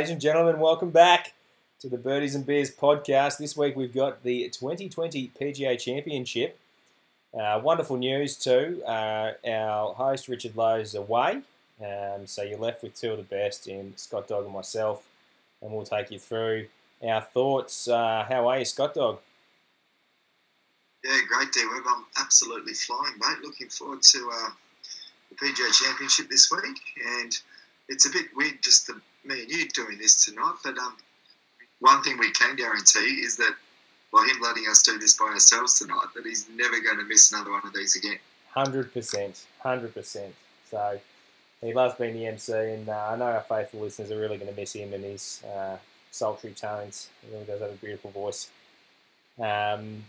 ladies and gentlemen, welcome back to the Birdies and Beers podcast. This week we've got the 2020 PGA Championship. Uh, wonderful news too. Uh, our host Richard Lowe is away, um, so you're left with two of the best in Scott Dog and myself, and we'll take you through our thoughts. Uh, how are you, Scott Dog? Yeah, great day, Webb. I'm absolutely flying, mate. Looking forward to uh, the PGA Championship this week, and it's a bit weird just the, me and you doing this tonight. But um, one thing we can guarantee is that by him letting us do this by ourselves tonight, that he's never going to miss another one of these again. Hundred percent, hundred percent. So he loves being the MC, and uh, I know our faithful listeners are really going to miss him and his uh, sultry tones. He really does have a beautiful voice. Um,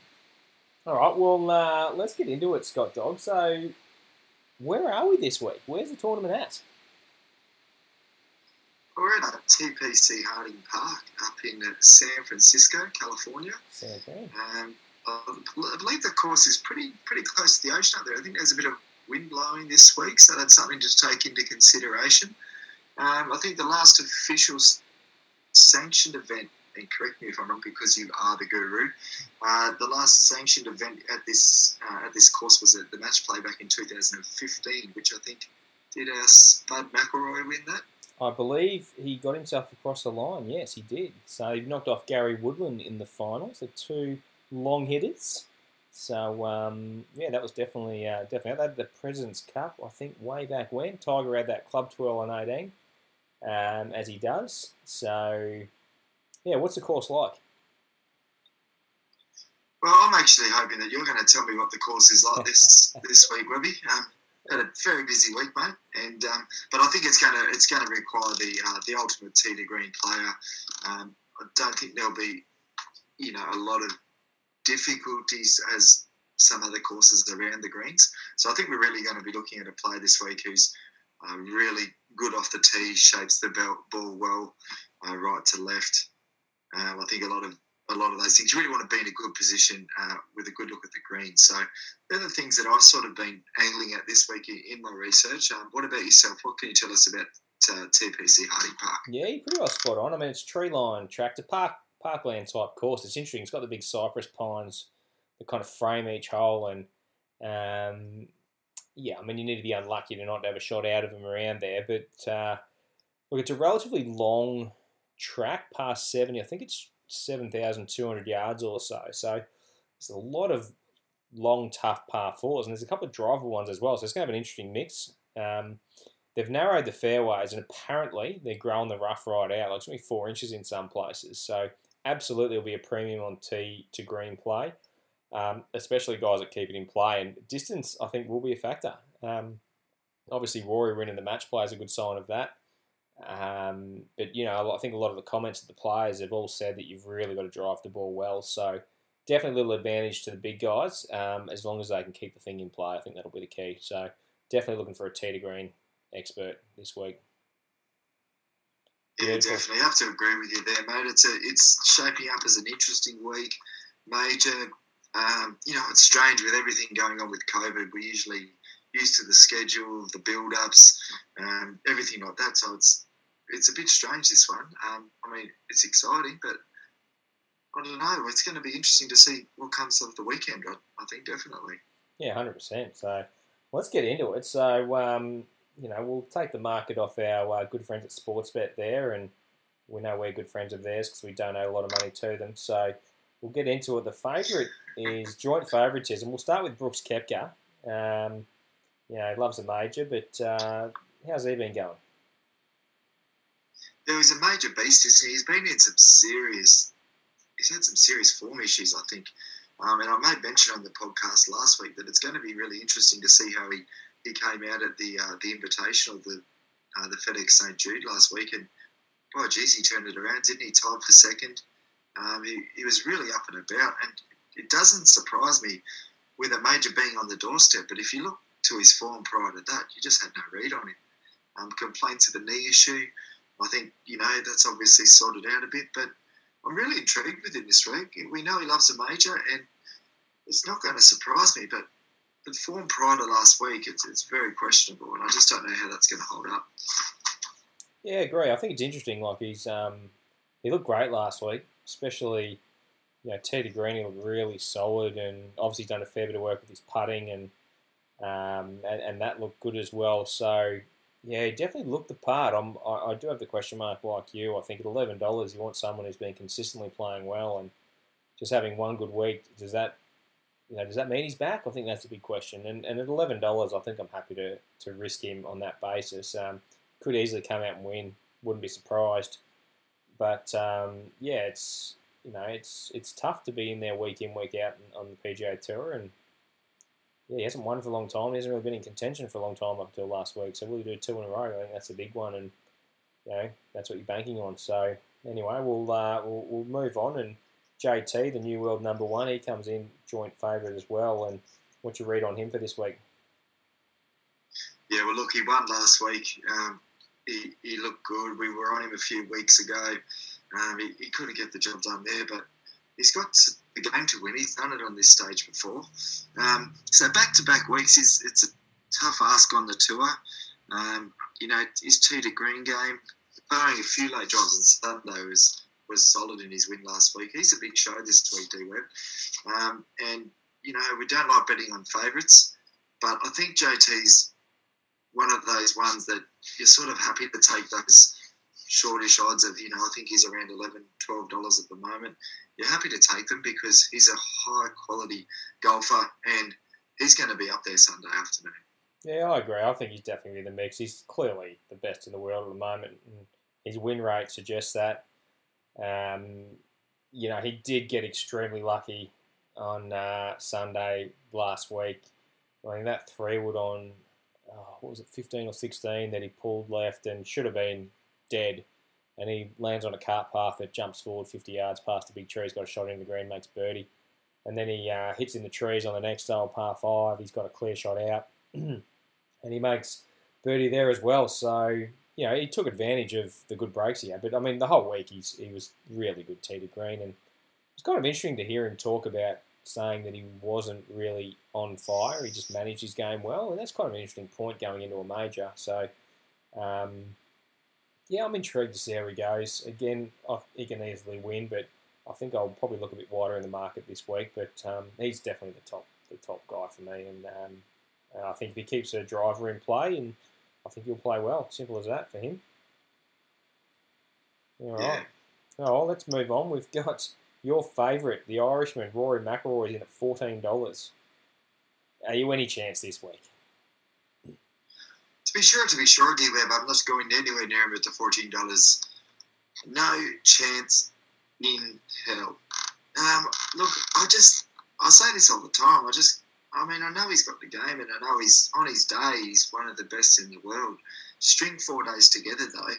all right, well, uh, let's get into it, Scott Dog. So, where are we this week? Where's the tournament at? We're at TPC Harding Park up in uh, San Francisco, California. Um, I believe the course is pretty pretty close to the ocean up there. I think there's a bit of wind blowing this week, so that's something to take into consideration. Um, I think the last official sanctioned event, and correct me if I'm wrong because you are the guru, uh, the last sanctioned event at this uh, at this course was at the match play back in 2015, which I think did our Bud McIlroy win that? I believe he got himself across the line. Yes, he did. So he knocked off Gary Woodland in the finals. The two long hitters. So um, yeah, that was definitely uh, definitely. They had the Presidents Cup, I think, way back when. Tiger had that club twirl on 18, um, as he does. So yeah, what's the course like? Well, I'm actually hoping that you're going to tell me what the course is like this this week, Webby. Um, had a very busy week, mate, and um, but I think it's to it's to require the uh, the ultimate to green player. Um, I don't think there'll be you know a lot of difficulties as some other courses around the greens. So I think we're really going to be looking at a player this week who's uh, really good off the tee, shapes the ball well, uh, right to left. Um, I think a lot of a lot of those things. You really want to be in a good position uh, with a good look at the green. So they're the things that I've sort of been angling at this week in my research. Um, what about yourself? What can you tell us about uh, TPC Harding Park? Yeah, you're pretty well spot on. I mean, it's tree line track to park parkland type course. It's interesting. It's got the big cypress pines that kind of frame each hole, and um, yeah, I mean, you need to be unlucky to not have a shot out of them around there. But uh, look, it's a relatively long track past 70. I think it's 7,200 yards or so. So there's a lot of long, tough par fours, and there's a couple of driver ones as well. So it's going to have an interesting mix. Um, they've narrowed the fairways, and apparently they're growing the rough right out. Like it's only four inches in some places. So absolutely, it'll be a premium on tee to green play, um, especially guys that keep it in play. And distance, I think, will be a factor. Um, obviously, Rory winning the match play is a good sign of that. Um, but you know, I think a lot of the comments of the players have all said that you've really got to drive the ball well. So definitely a little advantage to the big guys um, as long as they can keep the thing in play. I think that'll be the key. So definitely looking for a to green expert this week. Yeah, definitely. I have to agree with you there, mate. It's a, it's shaping up as an interesting week. Major, um, you know, it's strange with everything going on with COVID. We're usually used to the schedule, the build-ups, um, everything like that. So it's it's a bit strange this one. Um, I mean, it's exciting, but I don't know. It's going to be interesting to see what comes of the weekend. I, I think definitely. Yeah, hundred percent. So let's get into it. So um, you know, we'll take the market off our uh, good friends at Sportsbet there, and we know we're good friends of theirs because we donate a lot of money to them. So we'll get into it. The favourite is joint favouritism. We'll start with Brooks Koepka. Um, you know, loves a major, but uh, how's he been going? Yeah, he's a major beast, isn't he? He's been in some serious, he's had some serious form issues, I think. Um, and I made mention on the podcast last week that it's going to be really interesting to see how he, he came out at the uh, the Invitational, the uh, the FedEx St Jude last week, and oh geez, he turned it around, didn't he? Tied for second. Um, he, he was really up and about, and it doesn't surprise me with a major being on the doorstep. But if you look to his form prior to that, you just had no read on him. Um, complaints of a knee issue. I think, you know, that's obviously sorted out a bit, but I'm really intrigued with him this week. We know he loves a major, and it's not going to surprise me, but the form prior to last week, it's, it's very questionable, and I just don't know how that's going to hold up. Yeah, agree. I think it's interesting. Like he's um, he looked great last week, especially you know tee to green. He looked really solid, and obviously done a fair bit of work with his putting, and um, and, and that looked good as well. So yeah, he definitely looked the part. I'm, I, I do have the question mark like you. I think at eleven dollars, you want someone who's been consistently playing well, and just having one good week. Does that you know, does that mean he's back? I think that's a big question. And, and at eleven dollars, I think I'm happy to, to risk him on that basis. Um, could easily come out and win. Wouldn't be surprised. But um, yeah, it's you know it's it's tough to be in there week in week out on the PGA Tour, and yeah, he hasn't won for a long time. He hasn't really been in contention for a long time up until last week. So will he do two in a row? I think that's a big one, and you know that's what you're banking on. So anyway, we'll uh, we'll, we'll move on and. JT, the new world number one, he comes in joint favourite as well. And what you read on him for this week? Yeah, well, look, he won last week. Um, he, he looked good. We were on him a few weeks ago. Um, he, he couldn't get the job done there, but he's got the game to win. He's done it on this stage before. Um, so back to back weeks, is it's a tough ask on the tour. Um, you know, his two to green game, barring a few late drives on Sunday, was was solid in his win last week. He's a big show this week, D Web. Um, and, you know, we don't like betting on favourites, but I think JT's one of those ones that you're sort of happy to take those shortish odds of, you know, I think he's around $11, $12 at the moment. You're happy to take them because he's a high quality golfer and he's going to be up there Sunday afternoon. Yeah, I agree. I think he's definitely in the mix. He's clearly the best in the world at the moment. And his win rate suggests that. Um, you know, he did get extremely lucky on uh, Sunday last week. I mean, that three wood on, oh, what was it, 15 or 16 that he pulled left and should have been dead. And he lands on a cart path that jumps forward 50 yards past a big tree. He's got a shot in the green, makes birdie. And then he uh, hits in the trees on the next hole, par five. He's got a clear shot out. and he makes birdie there as well. So you know, he took advantage of the good breaks he had. But I mean, the whole week he's he was really good, Tee to Green, and it's kind of interesting to hear him talk about saying that he wasn't really on fire. He just managed his game well, and that's kind of an interesting point going into a major. So, um, yeah, I'm intrigued to see how he goes. Again, he can easily win, but I think I'll probably look a bit wider in the market this week. But um, he's definitely the top the top guy for me, and um, I think if he keeps a driver in play and I think he'll play well. Simple as that for him. All right. Yeah. Oh, let's move on. We've got your favourite, the Irishman, Rory McIlroy, is in at fourteen dollars. Are you any chance this week? To be sure, to be sure, D Web, I'm not going anywhere near him the fourteen dollars. No chance in hell. Um, look, I just I say this all the time. I just I mean, I know he's got the game, and I know he's on his day. He's one of the best in the world. String four days together though,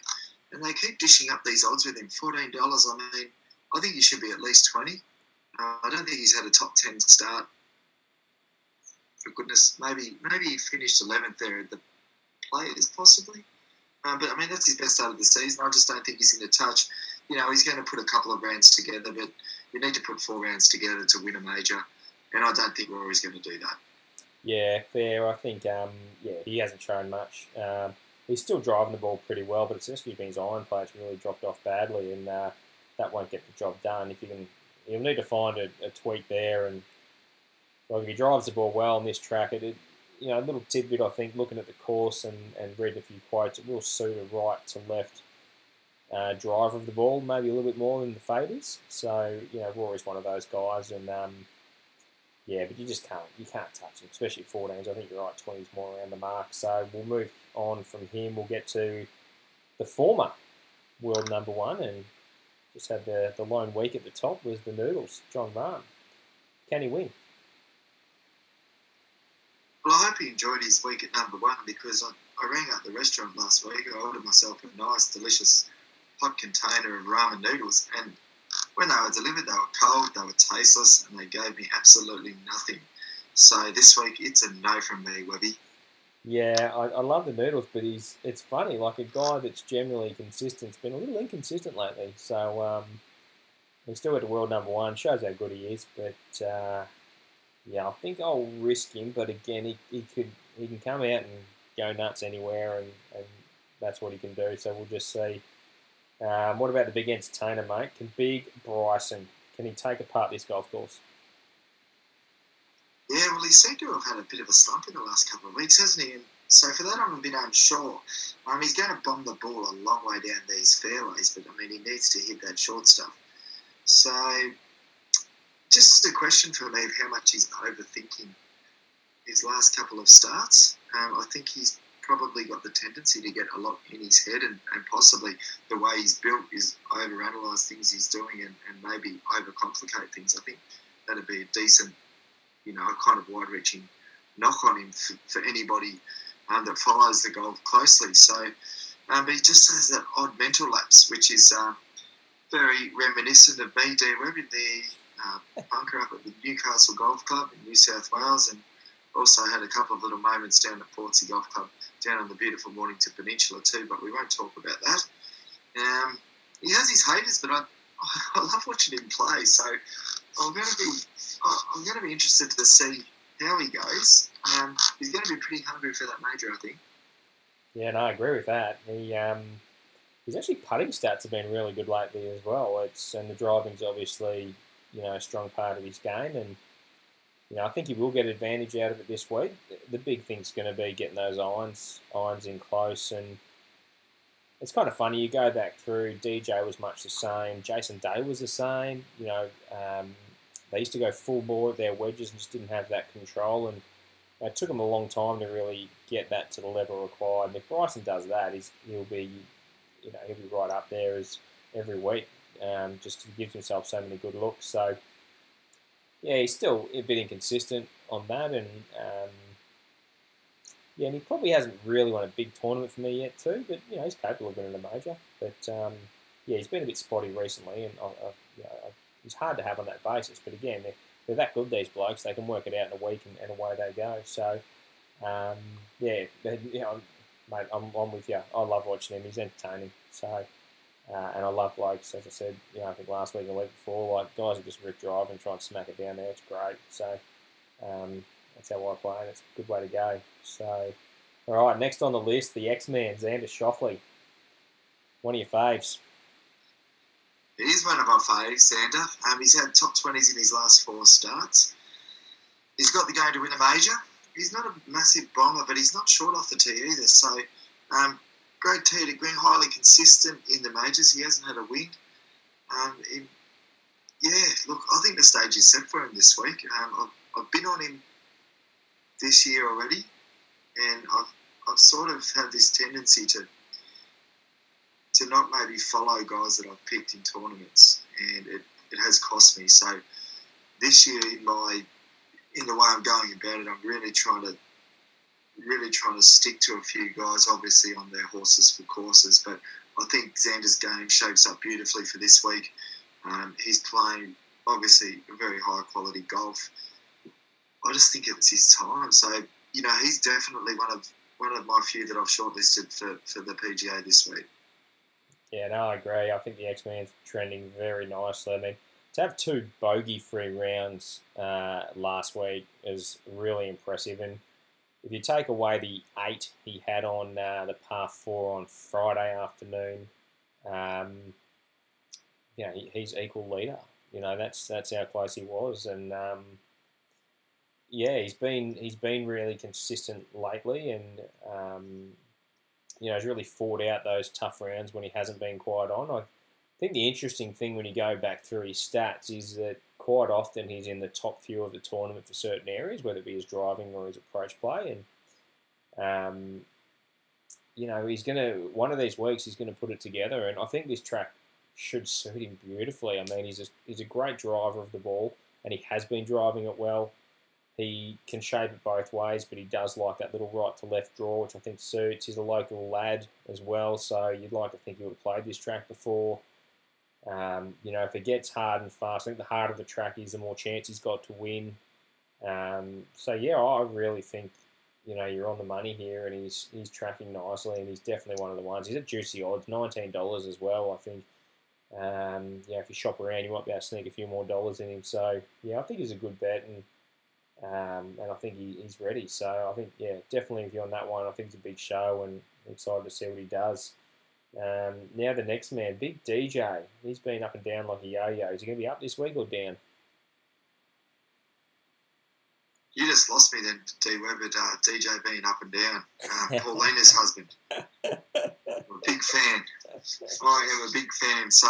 and they keep dishing up these odds with him. Fourteen dollars. I mean, I think he should be at least twenty. Uh, I don't think he's had a top ten start. For goodness, maybe maybe he finished eleventh there at the Players, possibly. Um, but I mean, that's his best start of the season. I just don't think he's going to touch. You know, he's going to put a couple of rounds together, but you need to put four rounds together to win a major and I don't think Rory's going to do that. Yeah, fair. I think um, yeah, he hasn't shown much. Um, he's still driving the ball pretty well, but it's just been his iron play. It's really dropped off badly, and uh, that won't get the job done. If you can, you'll need to find a, a tweak there. And like if he drives the ball well on this track, it, it you know a little tidbit I think looking at the course and, and reading a few quotes, it will suit a right to left uh, driver of the ball, maybe a little bit more than the faders. So you know Rory's one of those guys, and um, yeah, but you just can't you can't touch him, especially at 14s. I think you're right, 20s more around the mark. So we'll move on from him. We'll get to the former world number one, and just had the the lone week at the top was the Noodles, Jon Rahm. Can he win? Well, I hope he enjoyed his week at number one because I, I rang up the restaurant last week. I ordered myself a nice, delicious hot container of ramen noodles, and when they were delivered, they were cold, they were tasteless, and they gave me absolutely nothing. So this week, it's a no from me, Webby. Yeah, I, I love the noodles, but he's it's funny, like a guy that's generally consistent's been a little inconsistent lately. So um, he's still at the world number one, shows how good he is. But uh, yeah, I think I'll risk him. But again, he, he could he can come out and go nuts anywhere, and, and that's what he can do. So we'll just see. Um, what about the big entertainer, mate? Can Big Bryson can he take apart this golf course? Yeah, well, he seemed to have had a bit of a slump in the last couple of weeks, hasn't he? And so for that, I'm a bit unsure. Um, he's going to bomb the ball a long way down these fairways, but I mean, he needs to hit that short stuff. So, just a question for me how much he's overthinking his last couple of starts. Um, I think he's probably got the tendency to get a lot in his head, and, and possibly the way he's built is overanalyze things he's doing and, and maybe overcomplicate things. I think that'd be a decent, you know, kind of wide-reaching knock on him for, for anybody um, that follows the golf closely. So, um, he just has that odd mental lapse, which is uh, very reminiscent of me, D. Webb, in the uh, bunker up at the Newcastle Golf Club in New South Wales, and also had a couple of little moments down at Portsea Golf Club down on the beautiful Mornington Peninsula too. But we won't talk about that. Um, he has his haters, but I, I love watching him play. So I'm going to be I'm going to be interested to see how he goes. Um, he's going to be pretty hungry for that major, I think. Yeah, no, I agree with that. He um, his actually putting stats have been really good lately as well. It's and the driving's obviously you know a strong part of his game, and you know I think he will get advantage out of it this week. The big thing's going to be getting those irons irons in close, and it's kind of funny. You go back through. DJ was much the same. Jason Day was the same. You know. Um, they used to go full bore with their wedges and just didn't have that control, and it took them a long time to really get that to the level required. And if Bryson does that, he'll be, you know, he'll be right up there as every week. Um, just gives himself so many good looks. So yeah, he's still a bit inconsistent on that, and um, yeah, and he probably hasn't really won a big tournament for me yet too. But you know, he's capable of winning a major. But um, yeah, he's been a bit spotty recently, and I, I, you know, it's hard to have on that basis. But again, they're, they're that good, these blokes. They can work it out in a week and, and away they go. So, um, yeah, you know, mate, I'm, I'm with you. I love watching him. He's entertaining. So, uh, and I love blokes, as I said, you know, I think last week and the week before, like guys who just rip drive and try and smack it down there. It's great. So, um, that's how I play, and it's a good way to go. So, all right, next on the list, the X Man, Xander Schauffele. One of your faves. He is one of our faves, Xander. Um, he's had top 20s in his last four starts. He's got the game to win a major. He's not a massive bomber, but he's not short off the tee either. So, um, great tee to green, highly consistent in the majors. He hasn't had a win. Um, in, yeah, look, I think the stage is set for him this week. Um, I've, I've been on him this year already, and I've, I've sort of had this tendency to to not maybe follow guys that I've picked in tournaments, and it, it has cost me. So this year, in my in the way I'm going about it, I'm really trying to really trying to stick to a few guys, obviously on their horses for courses. But I think Xander's game shapes up beautifully for this week. Um, he's playing obviously very high quality golf. I just think it's his time. So you know, he's definitely one of one of my few that I've shortlisted for, for the PGA this week. Yeah, no, I agree. I think the X Men's trending very nicely. I mean, to have two bogey free rounds uh, last week is really impressive. And if you take away the eight he had on uh, the par four on Friday afternoon, um, you know, he, he's equal leader. You know, that's that's how close he was. And um, yeah, he's been he's been really consistent lately, and um, you know, has really fought out those tough rounds when he hasn't been quite on. I think the interesting thing when you go back through his stats is that quite often he's in the top few of the tournament for certain areas, whether it be his driving or his approach play. And, um, you know, he's going to, one of these weeks, he's going to put it together. And I think this track should suit him beautifully. I mean, he's a, he's a great driver of the ball and he has been driving it well. He can shape it both ways, but he does like that little right to left draw, which I think suits. He's a local lad as well, so you'd like to think he would have played this track before. Um, you know, if it gets hard and fast, I think the harder the track is, the more chance he's got to win. Um, so yeah, I really think you know you're on the money here, and he's he's tracking nicely, and he's definitely one of the ones. He's at juicy odds, nineteen dollars as well. I think. Um, yeah, if you shop around, you might be able to sneak a few more dollars in him. So yeah, I think he's a good bet, and um, and I think he, he's ready. So I think, yeah, definitely if you're on that one, I think it's a big show. And excited to see what he does. Um, now the next man, Big DJ. He's been up and down like a yo-yo. Is he going to be up this week or down? You just lost me then, D Web, but uh, DJ being up and down. Uh, Paulina's husband. I'm a big fan. I am a big fan. So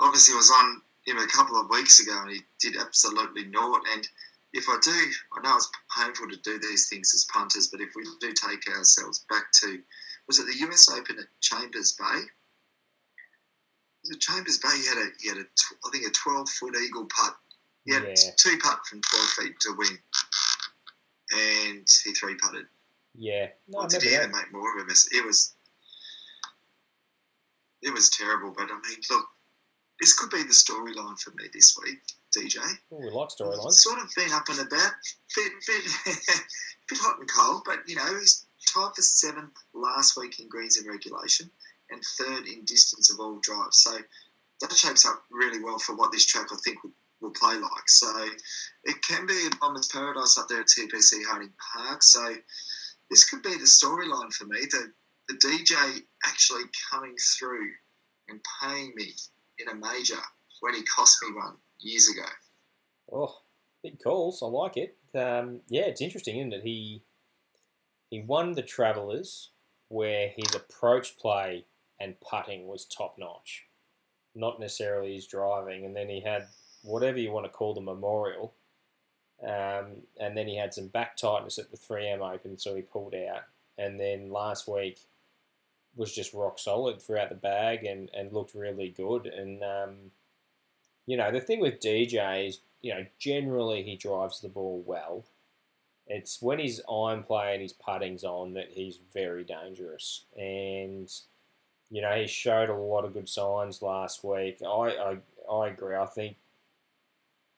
obviously I was on him a couple of weeks ago and he did absolutely naught. And if I do, I know it's painful to do these things as punters, but if we do take ourselves back to, was it the US Open at Chambers Bay? Was it Chambers Bay? He had a, he had a, I think a 12 foot eagle putt. He had Yeah. two putt from 12 feet to win. And he three putted. Yeah. No, I did he remember even that. make more of a mess? It was, it was terrible. But I mean, look, this could be the storyline for me this week, DJ. Oh, we like storylines. Sort of been up and about, bit, bit, bit hot and cold, but you know he's tied for seventh last week in greens and regulation and third in distance of all drives. So that shapes up really well for what this track I think will, will play like. So it can be a bomber's paradise up there at TPC Harding Park. So this could be the storyline for me. The the DJ actually coming through and paying me in a major when he cost me one years ago. Oh, big calls. I like it. Um, yeah, it's interesting, isn't it? He he won the Travellers, where his approach play and putting was top notch, not necessarily his driving. And then he had whatever you want to call the Memorial, um, and then he had some back tightness at the 3M Open, so he pulled out. And then last week was just rock solid throughout the bag and, and looked really good. And um, you know, the thing with DJ is, you know, generally he drives the ball well. It's when his iron play and his putting's on that he's very dangerous. And, you know, he showed a lot of good signs last week. I, I, I agree. I think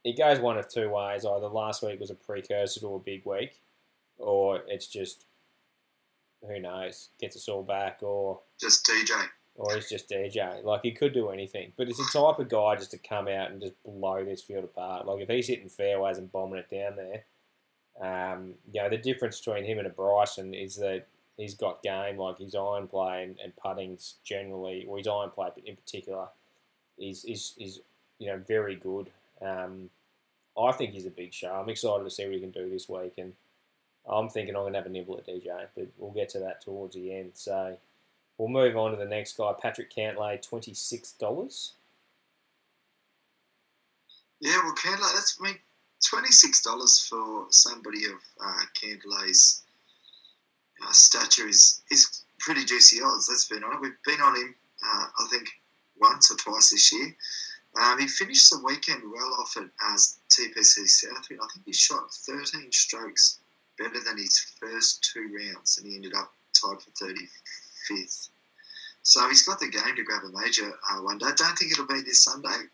it goes one of two ways. Either last week was a precursor to a big week, or it's just, who knows, gets us all back, or Just DJ. or he's just DJ. Like he could do anything, but it's the type of guy just to come out and just blow this field apart. Like if he's hitting fairways and bombing it down there, um, you know the difference between him and a Bryson is that he's got game. Like his iron play and, and putting's generally, or his iron play in particular, is is is you know very good. Um, I think he's a big show. I'm excited to see what he can do this week, and I'm thinking I'm gonna have a nibble at DJ, but we'll get to that towards the end. So. We'll move on to the next guy, Patrick Cantlay, twenty six dollars. Yeah, well, Cantlay, that's I mean, twenty six dollars for somebody of uh, Cantlay's uh, stature is is pretty juicy odds. Let's be honest. We've been on him, uh, I think, once or twice this year. Um, he finished the weekend well off at as TPC Southwind. I think he shot thirteen strokes better than his first two rounds, and he ended up tied for thirty fifth. So he's got the game to grab a major uh, one day. I don't think it'll be this Sunday.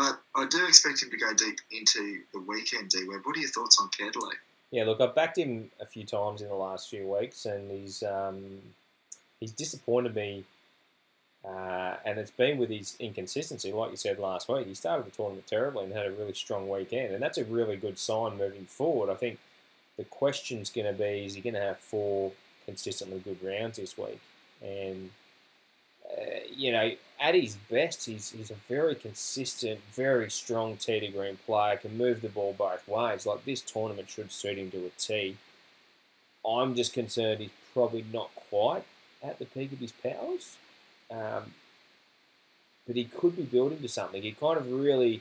But I do expect him to go deep into the weekend, D Web. What are your thoughts on Cantlay? Yeah, look, I've backed him a few times in the last few weeks, and he's um, he's disappointed me. Uh, and it's been with his inconsistency, like you said last week. He started the tournament terribly and had a really strong weekend, and that's a really good sign moving forward. I think the question's going to be: Is he going to have four consistently good rounds this week? And uh, you know, at his best, he's, he's a very consistent, very strong tee to green player. Can move the ball both ways. Like this tournament should suit him to a tee. I'm just concerned he's probably not quite at the peak of his powers. Um, but he could be building to something. He kind of really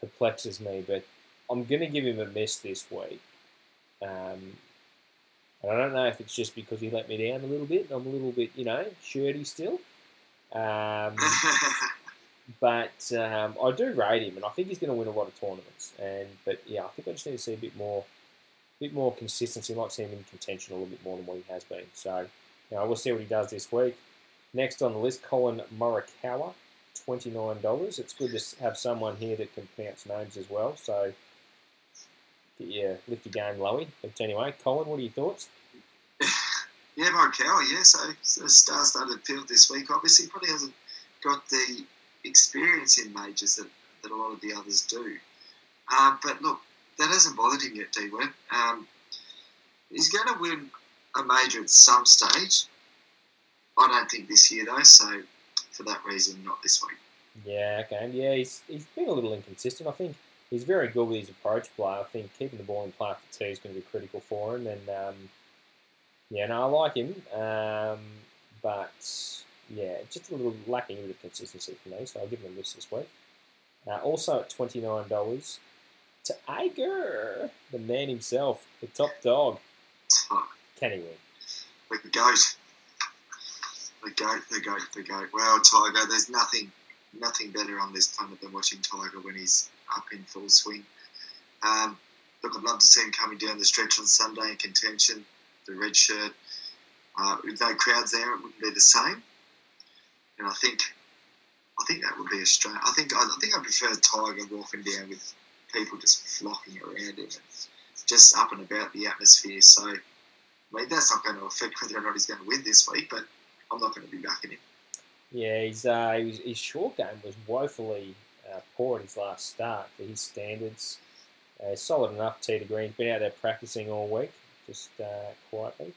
perplexes me. But I'm going to give him a miss this week. Um, and I don't know if it's just because he let me down a little bit. I'm a little bit, you know, shirty still. Um, but um, I do rate him, and I think he's going to win a lot of tournaments. And but yeah, I think I just need to see a bit more, a bit more consistency. Like to see him in contention a little bit more than what he has been. So, you know, we'll see what he does this week. Next on the list, Collin Morikawa, twenty nine dollars. It's good to have someone here that can pronounce names as well. So, get your lift your game, Lowy. But anyway, Collin, what are your thoughts? Yeah, Morikawa, yeah. So, so star-studded field this week. Obviously, probably hasn't got the experience in majors that, that a lot of the others do. Uh, but look, that hasn't bothered him yet, D. Um, he's going to win a major at some stage. I don't think this year though. So for that reason, not this week. Yeah, okay. Yeah, he's, he's been a little inconsistent. I think he's very good with his approach play. I think keeping the ball in play after two is going to be critical for him. And um, yeah, no, I like him. Um, but yeah, just a little lacking a bit of consistency for me. So I'll give him a miss this week. Uh, also at twenty nine dollars, to Ager, the man himself, the top dog. Can he win? The goat, the goat, the goat, the goat. Well, Tiger, there's nothing, nothing better on this planet than watching Tiger when he's up in full swing. Um, look, I'd love to see him coming down the stretch on Sunday in contention, the red shirt. Uh, with no crowds there, it wouldn't be the same. And I think, I think that would be a strange. I think I, think I prefer Tiger walking down with people just flocking around him, just up and about the atmosphere. So, I mean, that's not going to affect whether or not he's going to win this week, but I'm not going to be backing him. Yeah, he's, uh, was, his short game was woefully uh, poor at his last start for his standards. Uh, solid enough tee to green. He's been out there practicing all week, just uh, quietly.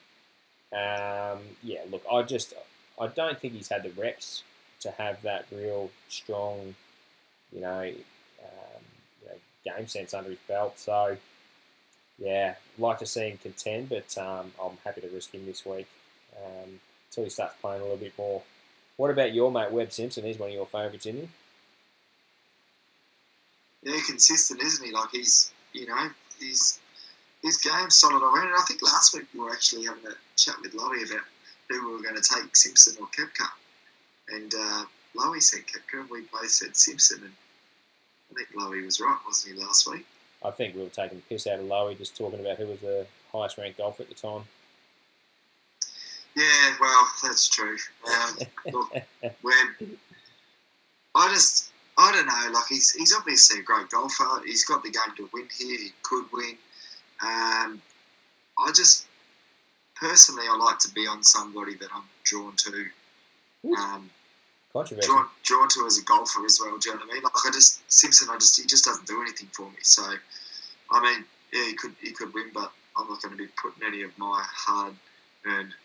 Um, yeah, look, I just I don't think he's had the reps to have that real strong, you know, um, you know game sense under his belt. So yeah, like to see him contend, but um, I'm happy to risk him this week um, until he starts playing a little bit more. What about your mate Webb Simpson? He's one of your favourites, isn't he? yeah, consistent, isn't he? Like he's, you know, he's his game's solid already. And I think last week we were actually having a chat with Lowy about who we were going to take, Simpson or Koepka. And uh, Lowy said Koepka, and we both said Simpson. And I think Lowy was right, wasn't he, last week? I think we were taking the piss out of Lowy, just talking about who was the highest ranked golfer at the time. Yeah, well, that's true. Um, look, Webb, I just, I don't know. Like he's he's obviously a great golfer. He's got the game to win here. He could win. Um, I just personally, I like to be on somebody that I'm drawn to. Um. Drawn, drawn to as a golfer as well. Do you know what I mean? Like I just Simpson, I just he just doesn't do anything for me. So, I mean, yeah, he could he could win, but I'm not going to be putting any of my hard earned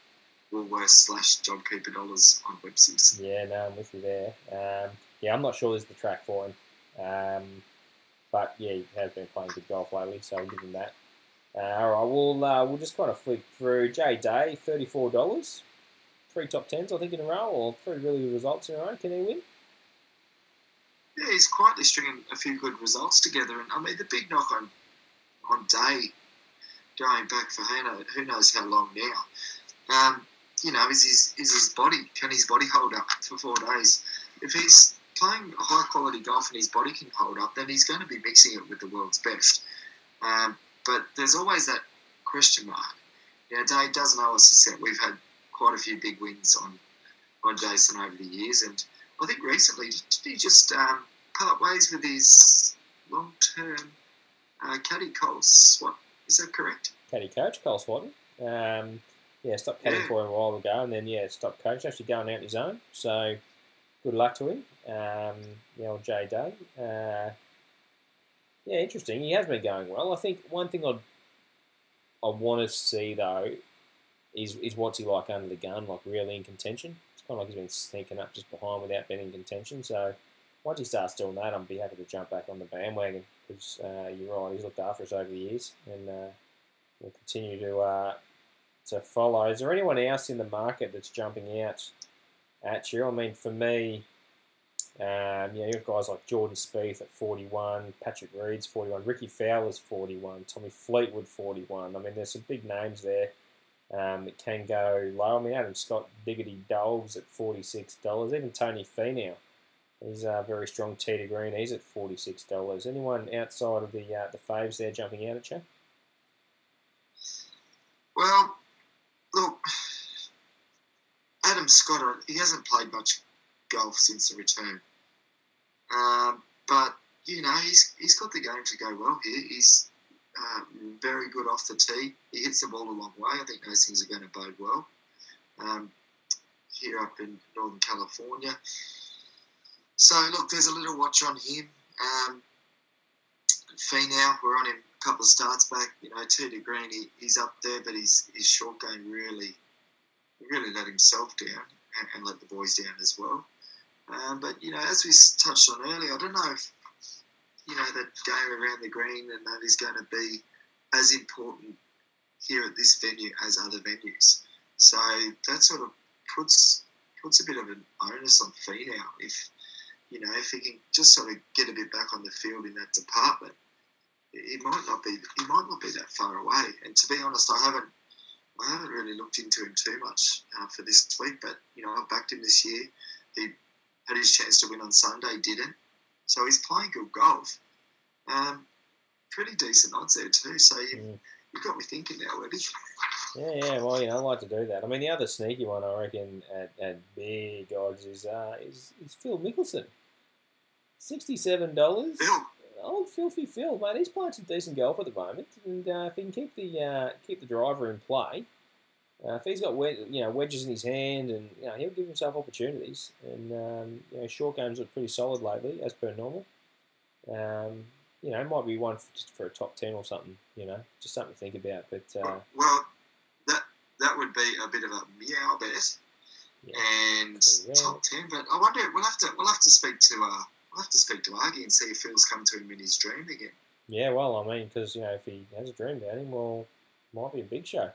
Woolworths slash JobKeeper dollars on Webb Simpson. Yeah, no, I'm with you there. Um, yeah, I'm not sure there's the track for him. Um, but yeah, he has been playing good golf lately, so I'll give him that. All right, we'll uh, we'll just kind of flick through. Jay Day, thirty four dollars, three top tens I think in a row, or three really good results in a row. Can he win? Yeah, he's quietly stringing a few good results together, and I mean the big knock on on Day, going back for knows, who knows how long now. Um, you know, is his is his body can his body hold up for four days? If he's playing a high quality golf and his body can hold up, then he's going to be mixing it with the world's best. Um, but there's always that question mark. You know, Dave doesn't owe us a set. We've had quite a few big wins on on Jason over the years, and I think recently did he just um, part ways with his long term uh, caddy Cole Swat? Is that correct? Caddy coach Cole Swatton. Um, yeah, stopped caddying Yeah. for him a while ago, and then yeah, stopped coaching. Actually going out on his own. So good luck to him. Um, the old Jay Day. Uh, yeah, interesting. He has been going well. I think one thing I'd I want to see though is is what's he like under the gun, like really in contention. It's kind of like he's been sneaking up just behind without being in contention. So once he starts doing that, I'd be happy to jump back on the bandwagon because uh, you're right. He's looked after us over the years, and uh, we'll continue to uh, to follow. Is there anyone else in the market that's jumping out at you? I mean, for me, um, you know, you've got guys like Jordan Spieth at 41, Patrick Reed's 41, Rickie Fowler's 41, Tommy Fleetwood 41. I mean, there's some big names there um, can go low. I mean, Adam Scott, Diggity Dogs at $46. Even Tony Finau, he's a very strong tee to green. He's at $46. Anyone outside of the uh, the faves there jumping out at you? Well, look, Adam Scott, uh, he hasn't played much golf since the return. Um, but, you know, he's, he's got the game to go well here. He's uh, very good off the tee. He hits the ball a long way. I think those things are going to bode well um, here up in Northern California. So, look, there's a little watch on him. Um, Finau, we're on him a couple of starts back. You know, two to green, he, he's up there, but his his short game really, really let himself down. and, and let the boys down as well. Um, but you know, as we touched on earlier, I don't know if you know that game around the green and that is going to be as important here at this venue as other venues. So that sort of puts puts a bit of an onus on Finau if you know if he can just sort of get a bit back on the field in that department. It might not be he might not be that far away. And to be honest, I haven't I haven't really looked into him too much uh, for this week. But you know I've backed him this year. He had his chance to win on Sunday, didn't. So he's playing good golf. Um, pretty decent odds there too. So you, Mm. you got me thinking now, Webby. Yeah, yeah. Well, you know, I like to do that. I mean, the other sneaky one I reckon at, at big odds is uh, is, is Phil Mickelson. Sixty-seven dollars. Old filthy Phil, mate. He's playing some decent golf at the moment, and uh, if he can keep the uh, keep the driver in play, uh, if he's got wed- you know wedges in his hand, and you know he'll give himself opportunities. And um, you know, short games look pretty solid lately, as per normal. Um, you know, it might be one for, just for a top ten or something. You know, just something to think about. But uh, well, that that would be a bit of a meow bet Yeah. and top ten. But I wonder we'll have to we'll have to speak to uh we'll have to speak to Argy and see if Phil's come to him in his dream again. yeah, well, I mean, because you know, if he has a dream about him, well, might be a big show.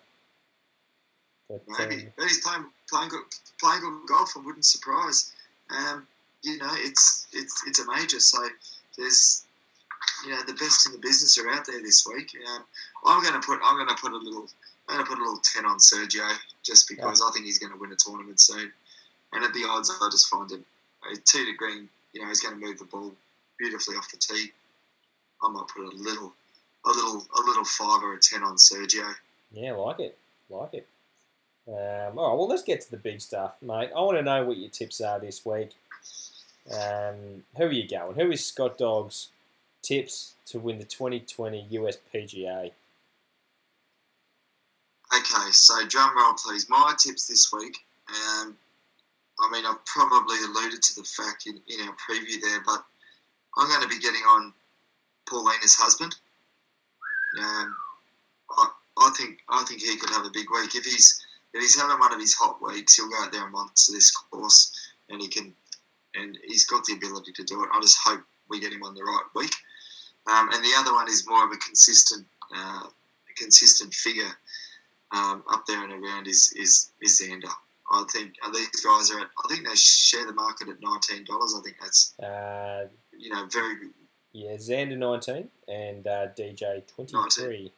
But Maybe, um, but he's playing playing good playing good golf. I wouldn't surprise. Um, you know, it's it's it's a major. So there's you know the best in the business are out there this week. Um, I'm going to put I'm going to put a little I'm going to put a little ten on Sergio just because I think he's going to win a tournament soon. And at the odds, I just find him a tee to green. You know, he's going to move the ball beautifully off the tee. I might put a little a little a little five or a ten on Sergio. Yeah, like it, like it. Um, all right, well, let's get to the big stuff, mate. I want to know what your tips are this week. Um, who are you going? Who is Scott Dog's tips to win the 2020 US PGA? Okay, so drum roll, please. My tips this week. Um, I mean, I've probably alluded to the fact in, in our preview there, but I'm going to be getting on Paulina's husband. Um, I, I think I think he could have a big week if he's if he's having one of his hot weeks. He'll go out there and monster this course, and he can, and he's got the ability to do it. I just hope we get him on the right week. Um, and the other one is more of a consistent, uh, consistent figure um, up there and around is is is Xander. I think uh, these guys are at. I think they share the market at nineteen dollars. I think that's Uh, you know very good. yeah, Xander 19 and uh, DJ 23.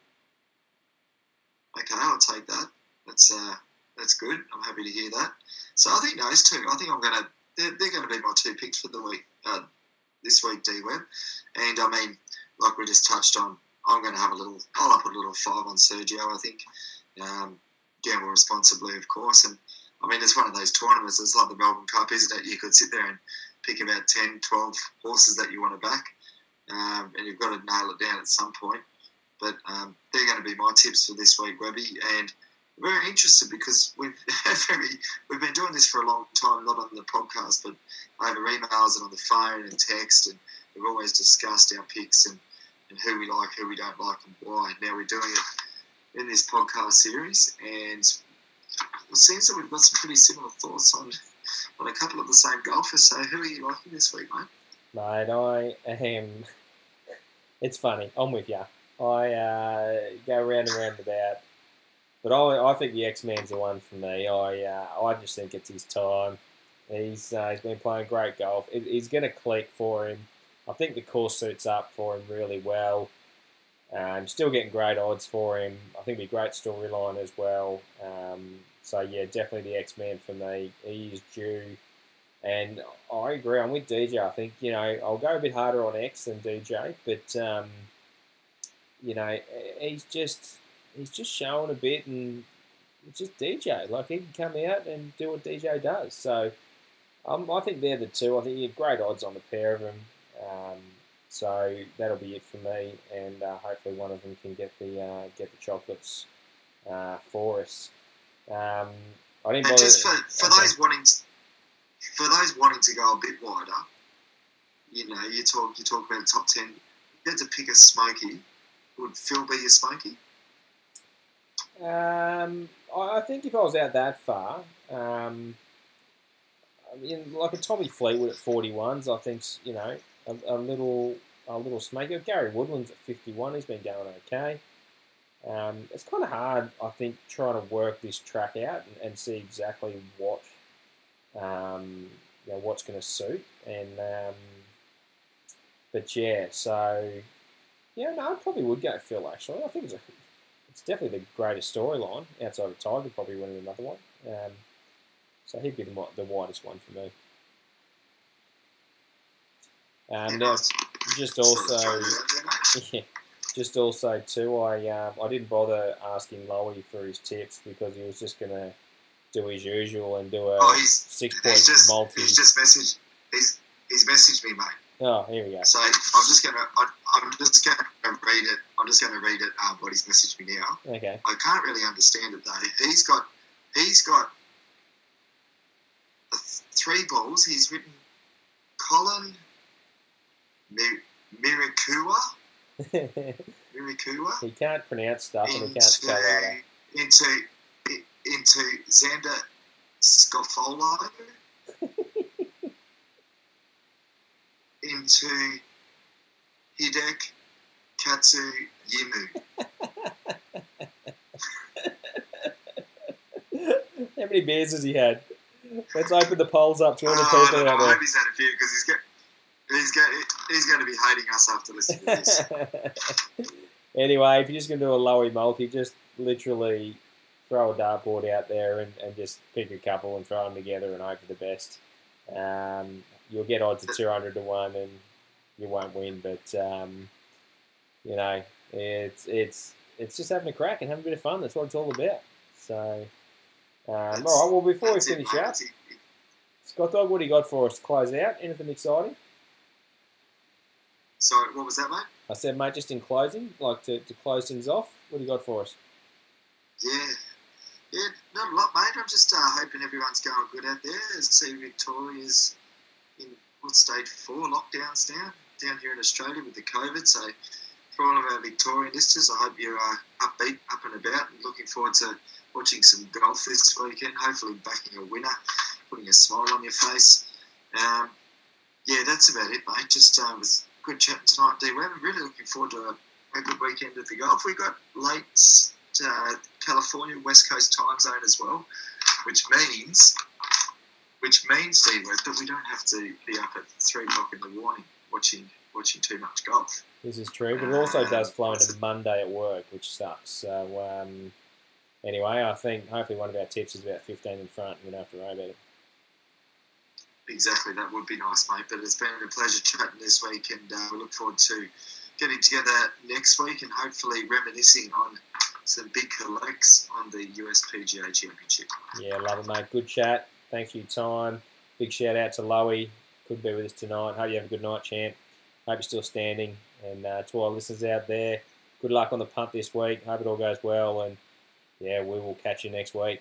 Okay, I'll take that. That's uh, that's good. I'm happy to hear that. So I think those two. I think I'm gonna. They're, they're going to be my two picks for the week. Uh, this week, D Web, and I mean, like we just touched on, I'm going to have a little. I'll put a little five on Sergio. I think. Um, gamble responsibly, of course, and I mean, it's one of those tournaments. It's like the Melbourne Cup, isn't it? You could sit there and pick about 10, 12 horses that you want to back, um, and you've got to nail it down at some point. But um, they're going to be my tips for this week, Webby. And very interested because we've very we've been doing this for a long time, not on the podcast, but over emails and on the phone and text, and we've always discussed our picks and, and who we like, who we don't like, and why. Now we're doing it in this podcast series, and it seems that we've got some pretty similar thoughts on on a couple of the same golfers. So who are you liking this week, mate? Mate, I am. It's funny. I'm with you. I uh, go round and round about, but I, I think the X Man's the one for me. I uh, I just think it's his time. He's uh, he's been playing great golf. It, he's going to click for him. I think the course suits up for him really well. Um, still getting great odds for him. I think it'll be a great storyline as well. Um, so yeah, definitely the X Man for me. He is due. And I agree. I'm with DJ. I think you know I'll go a bit harder on X than DJ, but um, you know he's just he's just showing a bit, and it's just DJ. Like he can come out and do what DJ does. So um, I think they're the two. I think you have great odds on the pair of them. Um, so that'll be it for me, and uh, hopefully one of them can get the uh, get the chocolates uh, for us. Um, I didn't And just for, for okay. those wanting to, for those wanting to go a bit wider, you know, you talk you talk about the top ten. You had to pick a smoky. Would Phil be your smoky? Um, I think if I was out that far, um, I mean, like a Tommy Fleetwood at 41s, I think, you know a, a little a little smaker. Gary Woodland's at 51. He's been going okay. Um, it's kind of hard, I think, trying to work this track out and, and see exactly what um, you know what's going to suit. And um, but yeah, so yeah, no, I probably would go Phil. Actually, I think it's a, it's definitely the greatest storyline outside of Tiger, probably winning another one. Um, so he'd be the, the widest one for me. Um, now, just also, yeah, just also too, I um, I didn't bother asking Lowy for his tips because he was just gonna do his usual and do a Oh, he's- six point He's just, multi. he's just messaged. He's he's messaged me, mate. Oh, here we go. So I'm just gonna I, I'm just gonna read it. I'm just gonna read it. Um, what he's messaged me now. Okay. I can't really understand it though. He's got he's got uh, three balls. He's written Colin Mi- Mirikua Mirikua he can't pronounce stuff and he into can't spell either. into into Xander Scoffolo into Hidek Katsu Yimu. How many beers has he had? Let's open the polls up. 200 Oh, I, people don't know. out I hope he's had a few because he's got. He's going, he's going to be hating us after listening to this. anyway, if you're just going to do a lowy multi, just literally throw a dartboard out there and, and just pick a couple and throw them together and hope for the best. Um, you'll get odds of 200 to 1 and you won't win, but, um, you know, it's, it's, it's just having a crack and having a bit of fun. That's what it's all about. So, um, all right, well, before we it, finish up, Scott Dog, what do you got for us to close out? Anything exciting? Sorry, what was that, mate? I said, mate, just in closing, like to, to close things off, what do you got for us? Yeah. Yeah, not a lot, mate. I'm just uh, hoping everyone's going good out there. See Victoria's what stage four lockdowns now down here in Australia with the COVID. So for all of our Victorian listeners, I hope you're uh, upbeat, up and about, and looking forward to watching some golf this weekend. Hopefully, backing a winner, putting a smile on your face. Um, yeah, that's about it, mate. Just uh, was good chatting tonight, D. Webb. Really looking forward to a, a good weekend at the golf. We've got late uh, California West Coast time zone as well, which means which means Webb that we don't have to be up at three o'clock in the morning watching watching too much golf. This is true, but it also does flow into Monday at work, which sucks. So, um, anyway, I think hopefully one of our tips is about 15 in front, and we don't have to worry about it. Exactly, that would be nice, mate. But it's been a pleasure chatting this week, and uh, we look forward to getting together next week and hopefully reminiscing on some big collects on the USPGA Championship. Yeah, love it, mate. Good chat. Thanks for your time. Big shout out to Lowy. Could be with us tonight. Hope you have a good night, champ. Hope you're still standing. And uh, to our listeners out there, good luck on the punt this week. Hope it all goes well. And yeah, we will catch you next week.